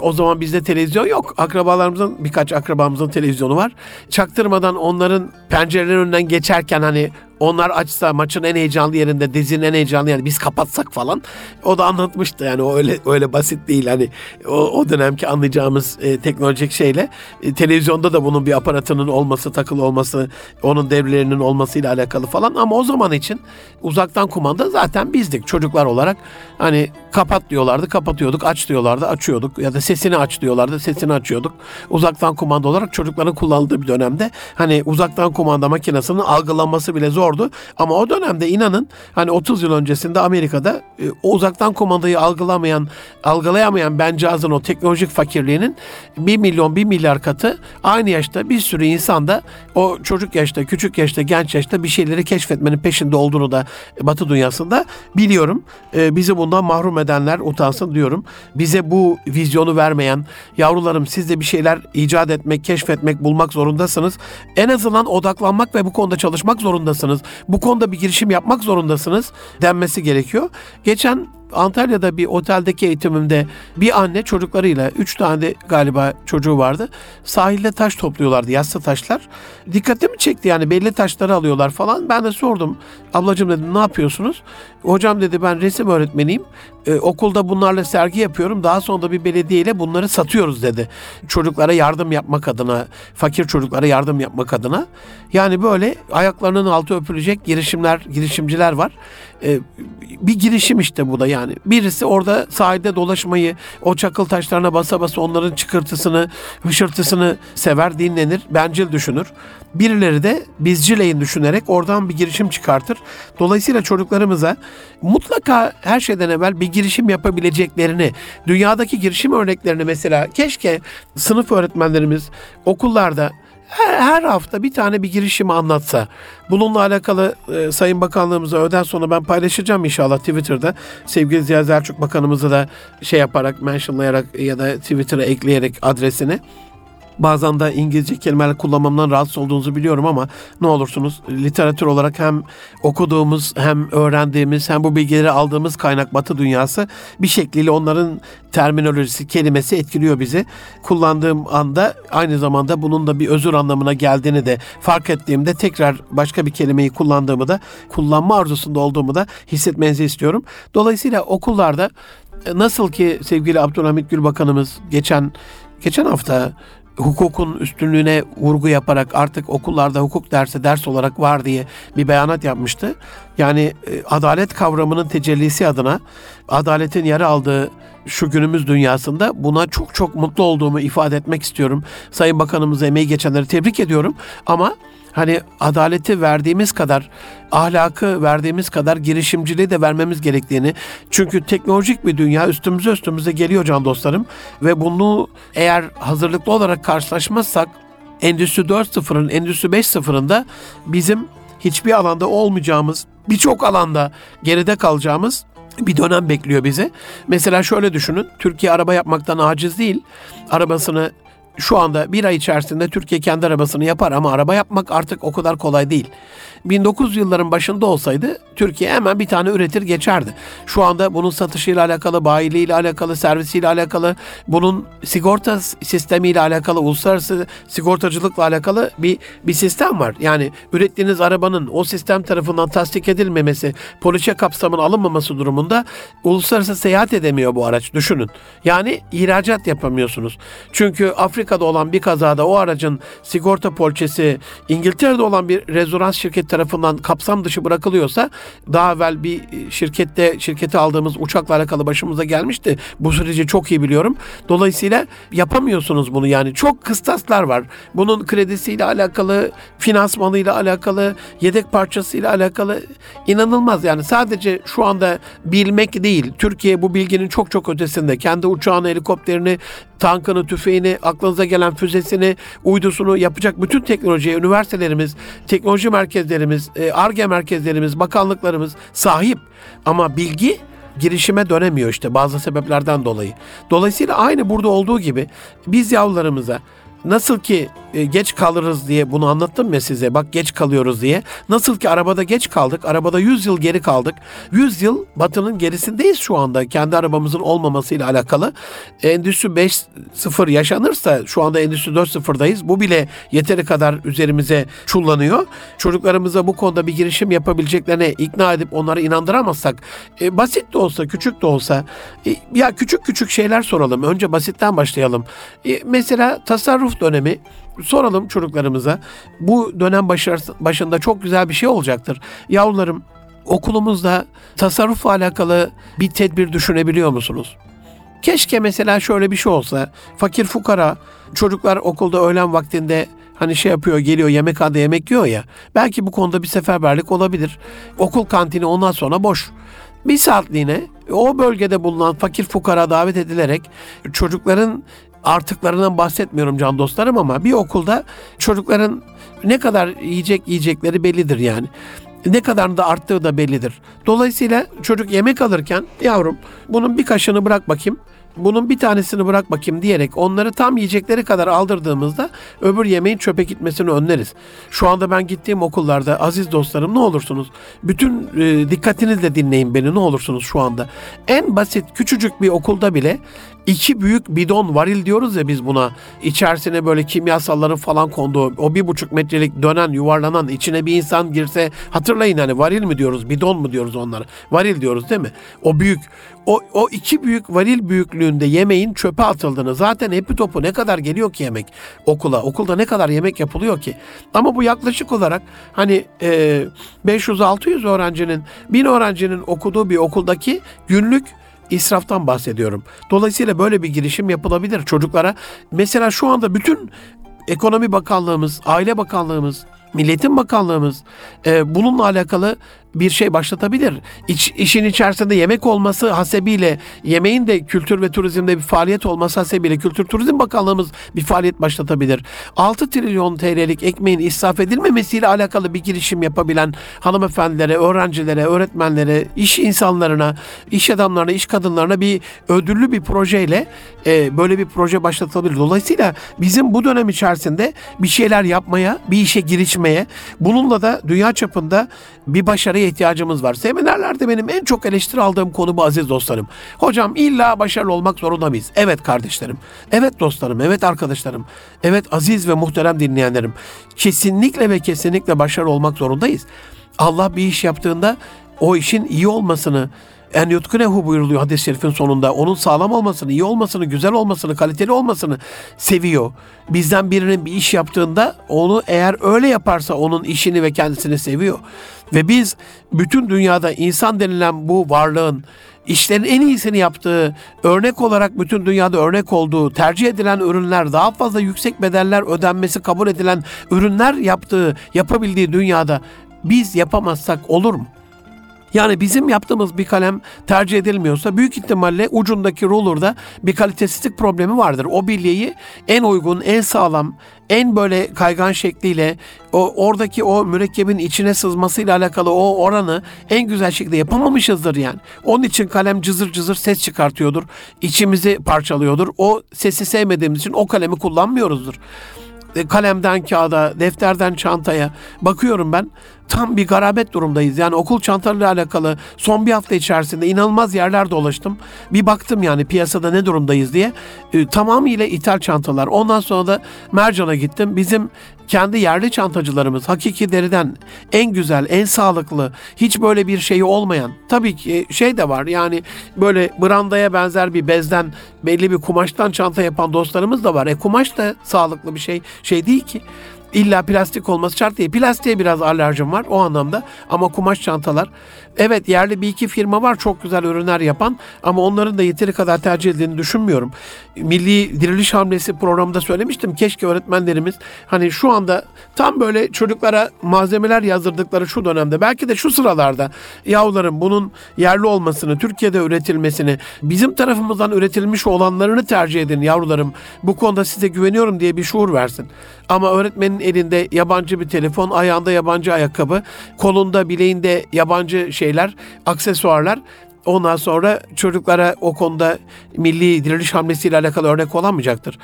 o zaman bizde televizyon yok. Akrabalarımızın birkaç akrabamızın televizyonu var. Çaktırmadan onların pencerelerin önünden geçerken hani onlar açsa maçın en heyecanlı yerinde, dizinin en heyecanlı yerinde biz kapatsak falan. O da anlatmıştı yani o öyle öyle basit değil hani o, o dönemki anlayacağımız e, teknolojik şeyle e, televizyonda da bunun bir aparatının olması, takılı olması, onun devrelerinin olmasıyla alakalı falan ama o zaman için uzaktan kumanda zaten bizdik çocuklar olarak. Hani kapat diyorlardı, kapatıyorduk, aç diyorlardı, açıyorduk ya da sesini aç diyorlardı, sesini açıyorduk. Uzaktan kumanda olarak çocukların kullandığı bir dönemde hani uzaktan kumanda makinesinin algılanması bile zor zordu. Ama o dönemde inanın hani 30 yıl öncesinde Amerika'da e, o uzaktan kumandayı algılamayan, algılayamayan bencazın o teknolojik fakirliğinin 1 milyon 1 milyar katı aynı yaşta bir sürü insan da o çocuk yaşta, küçük yaşta, genç yaşta bir şeyleri keşfetmenin peşinde olduğunu da Batı dünyasında biliyorum. E, bizi bundan mahrum edenler utansın diyorum. Bize bu vizyonu vermeyen yavrularım siz de bir şeyler icat etmek, keşfetmek, bulmak zorundasınız. En azından odaklanmak ve bu konuda çalışmak zorundasınız Bu konuda bir girişim yapmak zorundasınız denmesi gerekiyor. Geçen Antalya'da bir oteldeki eğitimimde bir anne çocuklarıyla, üç tane de galiba çocuğu vardı. Sahilde taş topluyorlardı, yassı taşlar. Dikkatimi çekti yani belli taşları alıyorlar falan. Ben de sordum, ablacığım dedim ne yapıyorsunuz? Hocam dedi ben resim öğretmeniyim. Ee, okulda bunlarla sergi yapıyorum. Daha sonra da bir belediyeyle bunları satıyoruz dedi. Çocuklara yardım yapmak adına, fakir çocuklara yardım yapmak adına. Yani böyle ayaklarının altı öpülecek girişimler, girişimciler var. Ee, bir girişim işte bu da yani. Birisi orada sahilde dolaşmayı, o çakıl taşlarına basa basa onların çıkırtısını, hışırtısını sever, dinlenir, bencil düşünür. Birileri de bizcileyin düşünerek oradan bir girişim çıkartır. Dolayısıyla çocuklarımıza mutlaka her şeyden evvel bir girişim yapabileceklerini, dünyadaki girişim örneklerini mesela keşke sınıf öğretmenlerimiz okullarda her, her hafta bir tane bir girişimi anlatsa. Bununla alakalı e, Sayın Bakanlığımıza öden sonra ben paylaşacağım inşallah Twitter'da. Sevgili Ziya Selçuk Bakanımızı da şey yaparak, mentionlayarak ya da Twitter'a ekleyerek adresini. Bazen de İngilizce kelimeler kullanmamdan rahatsız olduğunuzu biliyorum ama ne olursunuz literatür olarak hem okuduğumuz hem öğrendiğimiz hem bu bilgileri aldığımız kaynak Batı dünyası bir şekliyle onların terminolojisi, kelimesi etkiliyor bizi. Kullandığım anda aynı zamanda bunun da bir özür anlamına geldiğini de fark ettiğimde tekrar başka bir kelimeyi kullandığımı da kullanma arzusunda olduğumu da hissetmenizi istiyorum. Dolayısıyla okullarda nasıl ki sevgili Abdülhamit Gül Bakanımız geçen geçen hafta hukukun üstünlüğüne vurgu yaparak artık okullarda hukuk dersi ders olarak var diye bir beyanat yapmıştı. Yani e, adalet kavramının tecellisi adına adaletin yer aldığı şu günümüz dünyasında buna çok çok mutlu olduğumu ifade etmek istiyorum. Sayın Bakanımıza emeği geçenleri tebrik ediyorum ama hani adaleti verdiğimiz kadar, ahlakı verdiğimiz kadar girişimciliği de vermemiz gerektiğini. Çünkü teknolojik bir dünya üstümüze üstümüze geliyor can dostlarım. Ve bunu eğer hazırlıklı olarak karşılaşmazsak Endüstri 4.0'ın, Endüstri 5.0'ında bizim hiçbir alanda olmayacağımız, birçok alanda geride kalacağımız bir dönem bekliyor bizi. Mesela şöyle düşünün. Türkiye araba yapmaktan aciz değil. Arabasını şu anda bir ay içerisinde Türkiye kendi arabasını yapar ama araba yapmak artık o kadar kolay değil. 1900 yılların başında olsaydı Türkiye hemen bir tane üretir geçerdi. Şu anda bunun satışıyla alakalı, bayiliğiyle alakalı, servisiyle alakalı, bunun sigorta sistemiyle alakalı, uluslararası sigortacılıkla alakalı bir bir sistem var. Yani ürettiğiniz arabanın o sistem tarafından tasdik edilmemesi, poliçe kapsamına alınmaması durumunda uluslararası seyahat edemiyor bu araç. Düşünün. Yani ihracat yapamıyorsunuz. Çünkü Afrika'da olan bir kazada o aracın sigorta poliçesi İngiltere'de olan bir rezonans şirketi tarafından kapsam dışı bırakılıyorsa daha evvel bir şirkette şirketi aldığımız uçakla alakalı başımıza gelmişti. Bu süreci çok iyi biliyorum. Dolayısıyla yapamıyorsunuz bunu yani. Çok kıstaslar var. Bunun kredisiyle alakalı, finansmanıyla alakalı, yedek parçasıyla alakalı inanılmaz yani. Sadece şu anda bilmek değil. Türkiye bu bilginin çok çok ötesinde. Kendi uçağını, helikopterini, tankını, tüfeğini, aklınıza gelen füzesini, uydusunu yapacak bütün teknolojiye üniversitelerimiz, teknoloji merkezlerimiz, ARGE e merkezlerimiz, bakanlıklarımız sahip. Ama bilgi girişime dönemiyor işte bazı sebeplerden dolayı. Dolayısıyla aynı burada olduğu gibi biz yavrularımıza Nasıl ki e, geç kalırız diye bunu anlattım ya size. Bak geç kalıyoruz diye. Nasıl ki arabada geç kaldık. Arabada 100 yıl geri kaldık. 100 yıl batının gerisindeyiz şu anda. Kendi arabamızın olmamasıyla alakalı. Endüstri 5.0 yaşanırsa şu anda Endüstri 4.0'dayız. Bu bile yeteri kadar üzerimize çullanıyor. Çocuklarımıza bu konuda bir girişim yapabileceklerine ikna edip onları inandıramazsak e, basit de olsa küçük de olsa e, ya küçük küçük şeyler soralım. Önce basitten başlayalım. E, mesela tasarruf dönemi soralım çocuklarımıza. Bu dönem başında çok güzel bir şey olacaktır. Yavrularım okulumuzda tasarrufla alakalı bir tedbir düşünebiliyor musunuz? Keşke mesela şöyle bir şey olsa. Fakir fukara çocuklar okulda öğlen vaktinde hani şey yapıyor geliyor yemekhanede yemek yiyor ya. Belki bu konuda bir seferberlik olabilir. Okul kantini ondan sonra boş. Bir saatliğine o bölgede bulunan fakir fukara davet edilerek çocukların artıklarından bahsetmiyorum can dostlarım ama bir okulda çocukların ne kadar yiyecek yiyecekleri bellidir yani. Ne kadar da arttığı da bellidir. Dolayısıyla çocuk yemek alırken yavrum bunun bir kaşını bırak bakayım bunun bir tanesini bırak bakayım diyerek onları tam yiyecekleri kadar aldırdığımızda öbür yemeğin çöpe gitmesini önleriz. Şu anda ben gittiğim okullarda aziz dostlarım ne olursunuz bütün e, dikkatinizle dinleyin beni ne olursunuz şu anda. En basit küçücük bir okulda bile iki büyük bidon varil diyoruz ya biz buna. İçerisine böyle kimyasalların falan konduğu o bir buçuk metrelik dönen yuvarlanan içine bir insan girse hatırlayın hani varil mi diyoruz bidon mu diyoruz onlara. Varil diyoruz değil mi? O büyük o, o iki büyük varil büyüklüğünde yemeğin çöpe atıldığını zaten hepi topu ne kadar geliyor ki yemek okula okulda ne kadar yemek yapılıyor ki ama bu yaklaşık olarak hani e, 500-600 öğrencinin 1000 öğrencinin okuduğu bir okuldaki günlük israftan bahsediyorum. Dolayısıyla böyle bir girişim yapılabilir çocuklara. Mesela şu anda bütün Ekonomi Bakanlığımız, Aile Bakanlığımız, Milletin Bakanlığımız e, bununla alakalı bir şey başlatabilir. İç, işin içerisinde yemek olması hasebiyle, yemeğin de kültür ve turizmde bir faaliyet olması hasebiyle Kültür Turizm Bakanlığımız bir faaliyet başlatabilir. 6 trilyon TL'lik ekmeğin israf edilmemesiyle alakalı bir girişim yapabilen hanımefendilere, öğrencilere, öğretmenlere, iş insanlarına, iş adamlarına, iş kadınlarına bir ödüllü bir projeyle e, böyle bir proje başlatılabilir. Dolayısıyla bizim bu dönem içerisinde bir şeyler yapmaya, bir işe girişmeye, bununla da dünya çapında bir başarıya ihtiyacımız var. Seminerlerde benim en çok eleştiri aldığım konu bu aziz dostlarım. Hocam illa başarılı olmak zorunda mıyız? Evet kardeşlerim, evet dostlarım, evet arkadaşlarım, evet aziz ve muhterem dinleyenlerim. Kesinlikle ve kesinlikle başarılı olmak zorundayız. Allah bir iş yaptığında o işin iyi olmasını, en yutkunehu buyuruluyor hadis-i şerifin sonunda. Onun sağlam olmasını, iyi olmasını, güzel olmasını, kaliteli olmasını seviyor. Bizden birinin bir iş yaptığında onu eğer öyle yaparsa onun işini ve kendisini seviyor. Ve biz bütün dünyada insan denilen bu varlığın işlerin en iyisini yaptığı, örnek olarak bütün dünyada örnek olduğu, tercih edilen ürünler, daha fazla yüksek bedeller ödenmesi kabul edilen ürünler yaptığı, yapabildiği dünyada biz yapamazsak olur mu? Yani bizim yaptığımız bir kalem tercih edilmiyorsa büyük ihtimalle ucundaki roller'da bir kalitesizlik problemi vardır. O bilyeyi en uygun, en sağlam, en böyle kaygan şekliyle o oradaki o mürekkebin içine sızmasıyla alakalı o oranı en güzel şekilde yapamamışızdır yani. Onun için kalem cızır cızır ses çıkartıyordur. İçimizi parçalıyordur. O sesi sevmediğimiz için o kalemi kullanmıyoruzdur kalemden kağıda, defterden çantaya bakıyorum ben tam bir garabet durumdayız. Yani okul çantalarıyla alakalı son bir hafta içerisinde inanılmaz yerler dolaştım. Bir baktım yani piyasada ne durumdayız diye. E, tamamıyla ithal çantalar. Ondan sonra da Mercan'a gittim. Bizim kendi yerli çantacılarımız hakiki deriden en güzel, en sağlıklı, hiç böyle bir şeyi olmayan. Tabii ki şey de var yani böyle brandaya benzer bir bezden belli bir kumaştan çanta yapan dostlarımız da var. E kumaş da sağlıklı bir şey şey değil ki. İlla plastik olması şart değil. Plastiğe biraz alerjim var o anlamda ama kumaş çantalar. Evet yerli bir iki firma var çok güzel ürünler yapan ama onların da yeteri kadar tercih edildiğini düşünmüyorum. Milli Diriliş Hamlesi programında söylemiştim. Keşke öğretmenlerimiz hani şu anda tam böyle çocuklara malzemeler yazdırdıkları şu dönemde belki de şu sıralarda yavrularım bunun yerli olmasını, Türkiye'de üretilmesini, bizim tarafımızdan üretilmiş olanlarını tercih edin yavrularım. Bu konuda size güveniyorum diye bir şuur versin. Ama öğretmenin elinde yabancı bir telefon, ayağında yabancı ayakkabı, kolunda, bileğinde yabancı şeyler, aksesuarlar ondan sonra çocuklara o konuda milli diriliş hamlesiyle alakalı örnek olamayacaktır.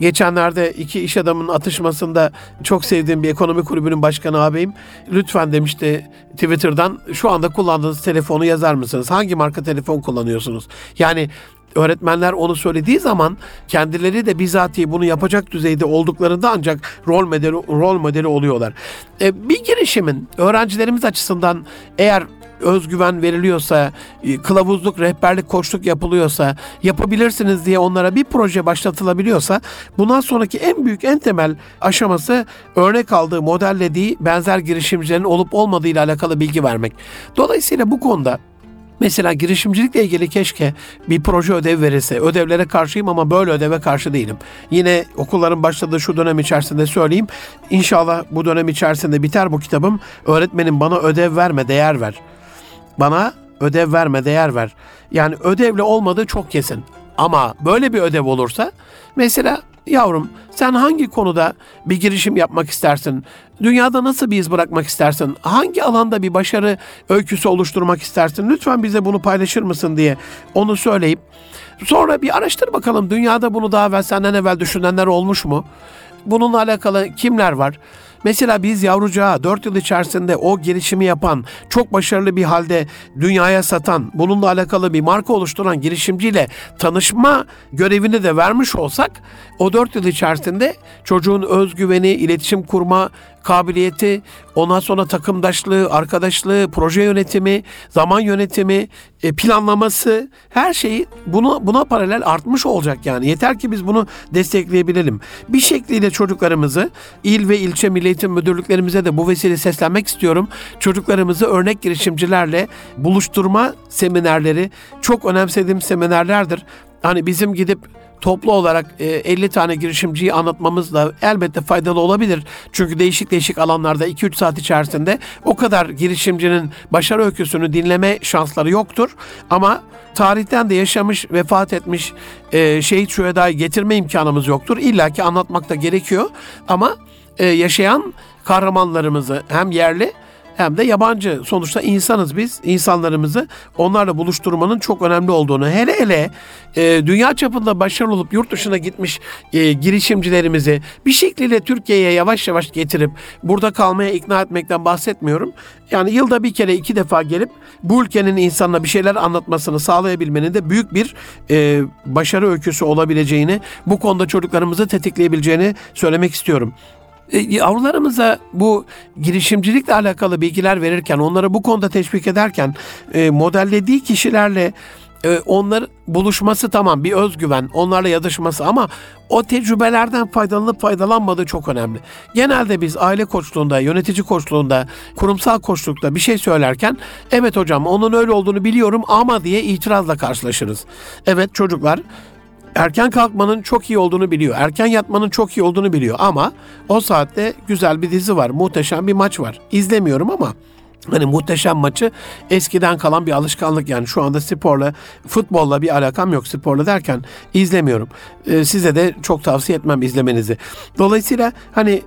Geçenlerde iki iş adamının atışmasında çok sevdiğim bir ekonomi kulübünün başkanı ağabeyim lütfen demişti Twitter'dan şu anda kullandığınız telefonu yazar mısınız? Hangi marka telefon kullanıyorsunuz? Yani öğretmenler onu söylediği zaman kendileri de bizatihi bunu yapacak düzeyde olduklarında ancak rol modeli rol modeli oluyorlar. E, bir girişimin öğrencilerimiz açısından eğer özgüven veriliyorsa, e, kılavuzluk, rehberlik, koçluk yapılıyorsa, yapabilirsiniz diye onlara bir proje başlatılabiliyorsa bundan sonraki en büyük, en temel aşaması örnek aldığı, modellediği benzer girişimcilerin olup olmadığı ile alakalı bilgi vermek. Dolayısıyla bu konuda Mesela girişimcilikle ilgili keşke bir proje ödev verilse. Ödevlere karşıyım ama böyle ödeve karşı değilim. Yine okulların başladığı şu dönem içerisinde söyleyeyim. İnşallah bu dönem içerisinde biter bu kitabım. Öğretmenim bana ödev verme, değer ver. Bana ödev verme, değer ver. Yani ödevle olmadığı çok kesin. Ama böyle bir ödev olursa mesela yavrum sen hangi konuda bir girişim yapmak istersin? Dünyada nasıl bir iz bırakmak istersin? Hangi alanda bir başarı öyküsü oluşturmak istersin? Lütfen bize bunu paylaşır mısın diye onu söyleyip sonra bir araştır bakalım dünyada bunu daha evvel senden evvel düşünenler olmuş mu? Bununla alakalı kimler var? Mesela biz yavrucağı 4 yıl içerisinde o gelişimi yapan, çok başarılı bir halde dünyaya satan, bununla alakalı bir marka oluşturan girişimciyle tanışma görevini de vermiş olsak o 4 yıl içerisinde çocuğun özgüveni, iletişim kurma kabiliyeti, ondan sonra takımdaşlığı, arkadaşlığı, proje yönetimi, zaman yönetimi, e, planlaması her şeyi bunu buna paralel artmış olacak yani. Yeter ki biz bunu destekleyebilelim. Bir şekliyle çocuklarımızı il ve ilçe milli eğitim müdürlüklerimize de bu vesile seslenmek istiyorum. Çocuklarımızı örnek girişimcilerle buluşturma seminerleri çok önemsediğim seminerlerdir. Hani bizim gidip toplu olarak e, 50 tane girişimciyi anlatmamız da elbette faydalı olabilir. Çünkü değişik değişik alanlarda 2-3 saat içerisinde o kadar girişimcinin başarı öyküsünü dinleme şansları yoktur. Ama tarihten de yaşamış, vefat etmiş e, şehit şühedayı getirme imkanımız yoktur. İlla ki anlatmak da gerekiyor. Ama e, yaşayan kahramanlarımızı hem yerli hem de yabancı. Sonuçta insanız biz. insanlarımızı onlarla buluşturmanın çok önemli olduğunu, hele hele e, dünya çapında başarılı olup yurt dışına gitmiş e, girişimcilerimizi bir şekilde Türkiye'ye yavaş yavaş getirip burada kalmaya ikna etmekten bahsetmiyorum. Yani yılda bir kere iki defa gelip bu ülkenin insanına bir şeyler anlatmasını sağlayabilmenin de büyük bir e, başarı öyküsü olabileceğini, bu konuda çocuklarımızı tetikleyebileceğini söylemek istiyorum. E, yavrularımıza bu girişimcilikle alakalı bilgiler verirken, onları bu konuda teşvik ederken e, modellediği kişilerle e, onlar buluşması tamam bir özgüven, onlarla yazışması ama o tecrübelerden faydalanıp faydalanmadığı çok önemli. Genelde biz aile koçluğunda, yönetici koçluğunda, kurumsal koçlukta bir şey söylerken evet hocam onun öyle olduğunu biliyorum ama diye itirazla karşılaşırız. Evet çocuklar erken kalkmanın çok iyi olduğunu biliyor. Erken yatmanın çok iyi olduğunu biliyor ama o saatte güzel bir dizi var. Muhteşem bir maç var. İzlemiyorum ama Hani muhteşem maçı eskiden kalan bir alışkanlık yani şu anda sporla, futbolla bir alakam yok sporla derken izlemiyorum. Ee, size de çok tavsiye etmem izlemenizi. Dolayısıyla hani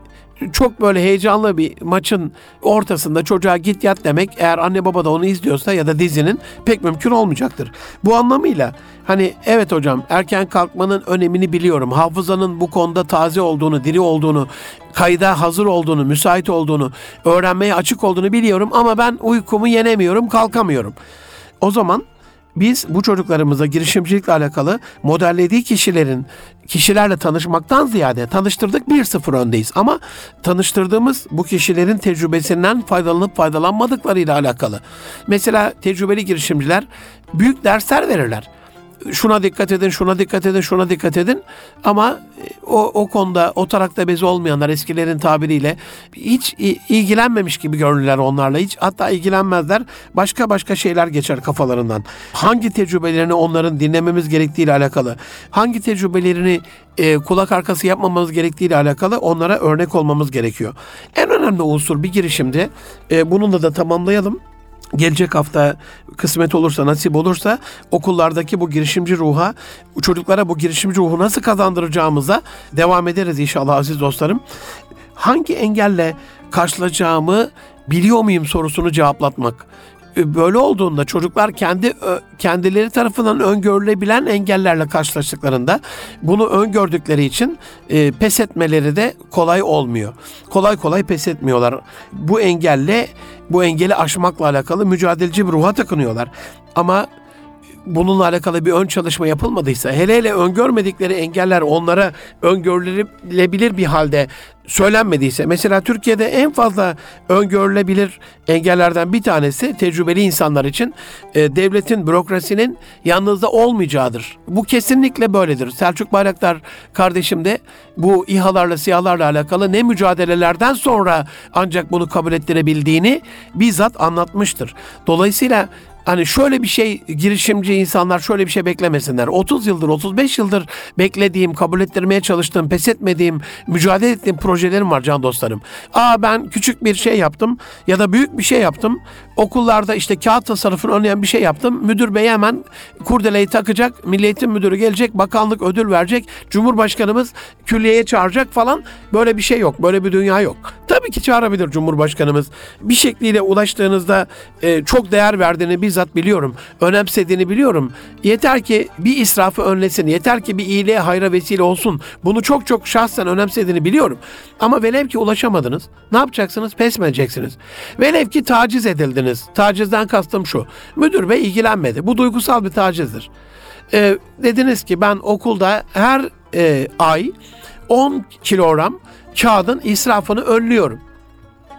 çok böyle heyecanlı bir maçın ortasında çocuğa git yat demek eğer anne baba da onu izliyorsa ya da dizinin pek mümkün olmayacaktır. Bu anlamıyla hani evet hocam erken kalkmanın önemini biliyorum. Hafızanın bu konuda taze olduğunu, diri olduğunu, kayda hazır olduğunu, müsait olduğunu, öğrenmeye açık olduğunu biliyorum ama ben uykumu yenemiyorum, kalkamıyorum. O zaman biz bu çocuklarımıza girişimcilikle alakalı modellediği kişilerin kişilerle tanışmaktan ziyade tanıştırdık bir sıfır öndeyiz. Ama tanıştırdığımız bu kişilerin tecrübesinden faydalanıp faydalanmadıklarıyla alakalı. Mesela tecrübeli girişimciler büyük dersler verirler şuna dikkat edin, şuna dikkat edin, şuna dikkat edin. Ama e, o, o konuda o tarakta bezi olmayanlar eskilerin tabiriyle hiç ilgilenmemiş gibi görünürler onlarla. Hiç hatta ilgilenmezler. Başka başka şeyler geçer kafalarından. Hangi tecrübelerini onların dinlememiz gerektiği ile alakalı, hangi tecrübelerini e, kulak arkası yapmamamız gerektiği ile alakalı onlara örnek olmamız gerekiyor. En önemli unsur bir girişimde e, bununla da tamamlayalım gelecek hafta kısmet olursa, nasip olursa okullardaki bu girişimci ruha, çocuklara bu girişimci ruhu nasıl kazandıracağımıza devam ederiz inşallah aziz dostlarım. Hangi engelle karşılaşacağımı biliyor muyum sorusunu cevaplatmak. Böyle olduğunda çocuklar kendi kendileri tarafından öngörülebilen engellerle karşılaştıklarında bunu öngördükleri için e, pes etmeleri de kolay olmuyor. Kolay kolay pes etmiyorlar. Bu engelle bu engeli aşmakla alakalı mücadeleci bir ruha takınıyorlar. Ama bununla alakalı bir ön çalışma yapılmadıysa, hele hele öngörmedikleri engeller onlara öngörülebilir bir halde söylenmediyse, mesela Türkiye'de en fazla öngörülebilir engellerden bir tanesi tecrübeli insanlar için e, devletin, bürokrasinin yalnızda olmayacağıdır. Bu kesinlikle böyledir. Selçuk Bayraktar kardeşim de bu İHA'larla, SİHA'larla alakalı ne mücadelelerden sonra ancak bunu kabul ettirebildiğini bizzat anlatmıştır. Dolayısıyla Hani şöyle bir şey girişimci insanlar şöyle bir şey beklemesinler. 30 yıldır 35 yıldır beklediğim, kabul ettirmeye çalıştığım, pes etmediğim, mücadele ettiğim projelerim var can dostlarım. Aa ben küçük bir şey yaptım ya da büyük bir şey yaptım. Okullarda işte kağıt tasarrufunu önleyen bir şey yaptım. Müdür bey hemen kurdeleyi takacak. Milli Eğitim Müdürü gelecek. Bakanlık ödül verecek. Cumhurbaşkanımız külliyeye çağıracak falan. Böyle bir şey yok. Böyle bir dünya yok. Tabii ki çağırabilir Cumhurbaşkanımız. Bir şekliyle ulaştığınızda e, çok değer verdiğini bizzat biliyorum. Önemsediğini biliyorum. Yeter ki bir israfı önlesin. Yeter ki bir iyiliğe hayra vesile olsun. Bunu çok çok şahsen önemsediğini biliyorum. Ama velev ki ulaşamadınız. Ne yapacaksınız? Pes mi? Velev ki taciz edildiniz. Tacizden kastım şu. Müdür bey ilgilenmedi. Bu duygusal bir tacizdir. Ee, dediniz ki ben okulda her e, ay 10 kilogram kağıdın israfını önlüyorum.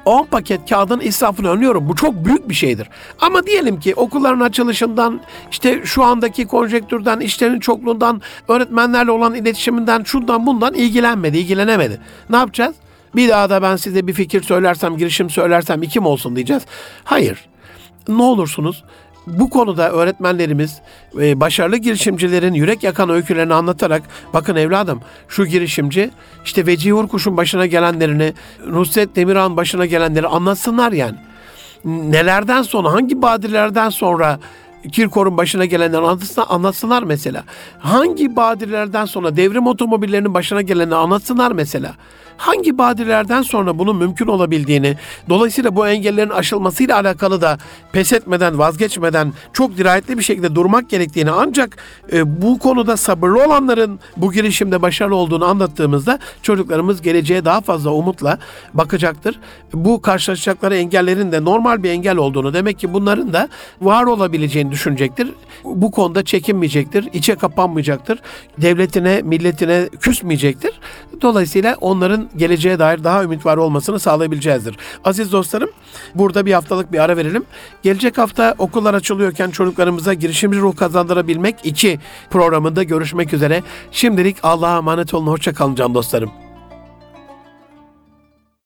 10 paket kağıdın israfını önlüyorum. Bu çok büyük bir şeydir. Ama diyelim ki okulların açılışından, işte şu andaki konjektürden, işlerin çokluğundan, öğretmenlerle olan iletişiminden, şundan bundan ilgilenmedi, ilgilenemedi. Ne yapacağız? Bir daha da ben size bir fikir söylersem, girişim söylersem kim olsun diyeceğiz. Hayır. Ne olursunuz bu konuda öğretmenlerimiz e, başarılı girişimcilerin yürek yakan öykülerini anlatarak bakın evladım şu girişimci işte Vecihi Urkuş'un başına gelenlerini, Nusret Demirhan başına gelenleri anlatsınlar yani. Nelerden sonra, hangi badirelerden sonra Kirkor'un başına gelenleri anlatsınlar, anlatsınlar mesela. Hangi badirelerden sonra devrim otomobillerinin başına gelenleri anlatsınlar mesela. Hangi badirelerden sonra bunun mümkün olabildiğini, dolayısıyla bu engellerin aşılmasıyla alakalı da pes etmeden, vazgeçmeden çok dirayetli bir şekilde durmak gerektiğini ancak e, bu konuda sabırlı olanların bu girişimde başarılı olduğunu anlattığımızda çocuklarımız geleceğe daha fazla umutla bakacaktır. Bu karşılaşacakları engellerin de normal bir engel olduğunu, demek ki bunların da var olabileceğini düşünecektir. Bu konuda çekinmeyecektir, içe kapanmayacaktır. Devletine, milletine küsmeyecektir. Dolayısıyla onların geleceğe dair daha ümit var olmasını sağlayabileceğizdir. Aziz dostlarım, burada bir haftalık bir ara verelim. Gelecek hafta okullar açılıyorken çocuklarımıza girişimci ruh kazandırabilmek iki programında görüşmek üzere. Şimdilik Allah'a emanet olun. Hoşça kalın can dostlarım.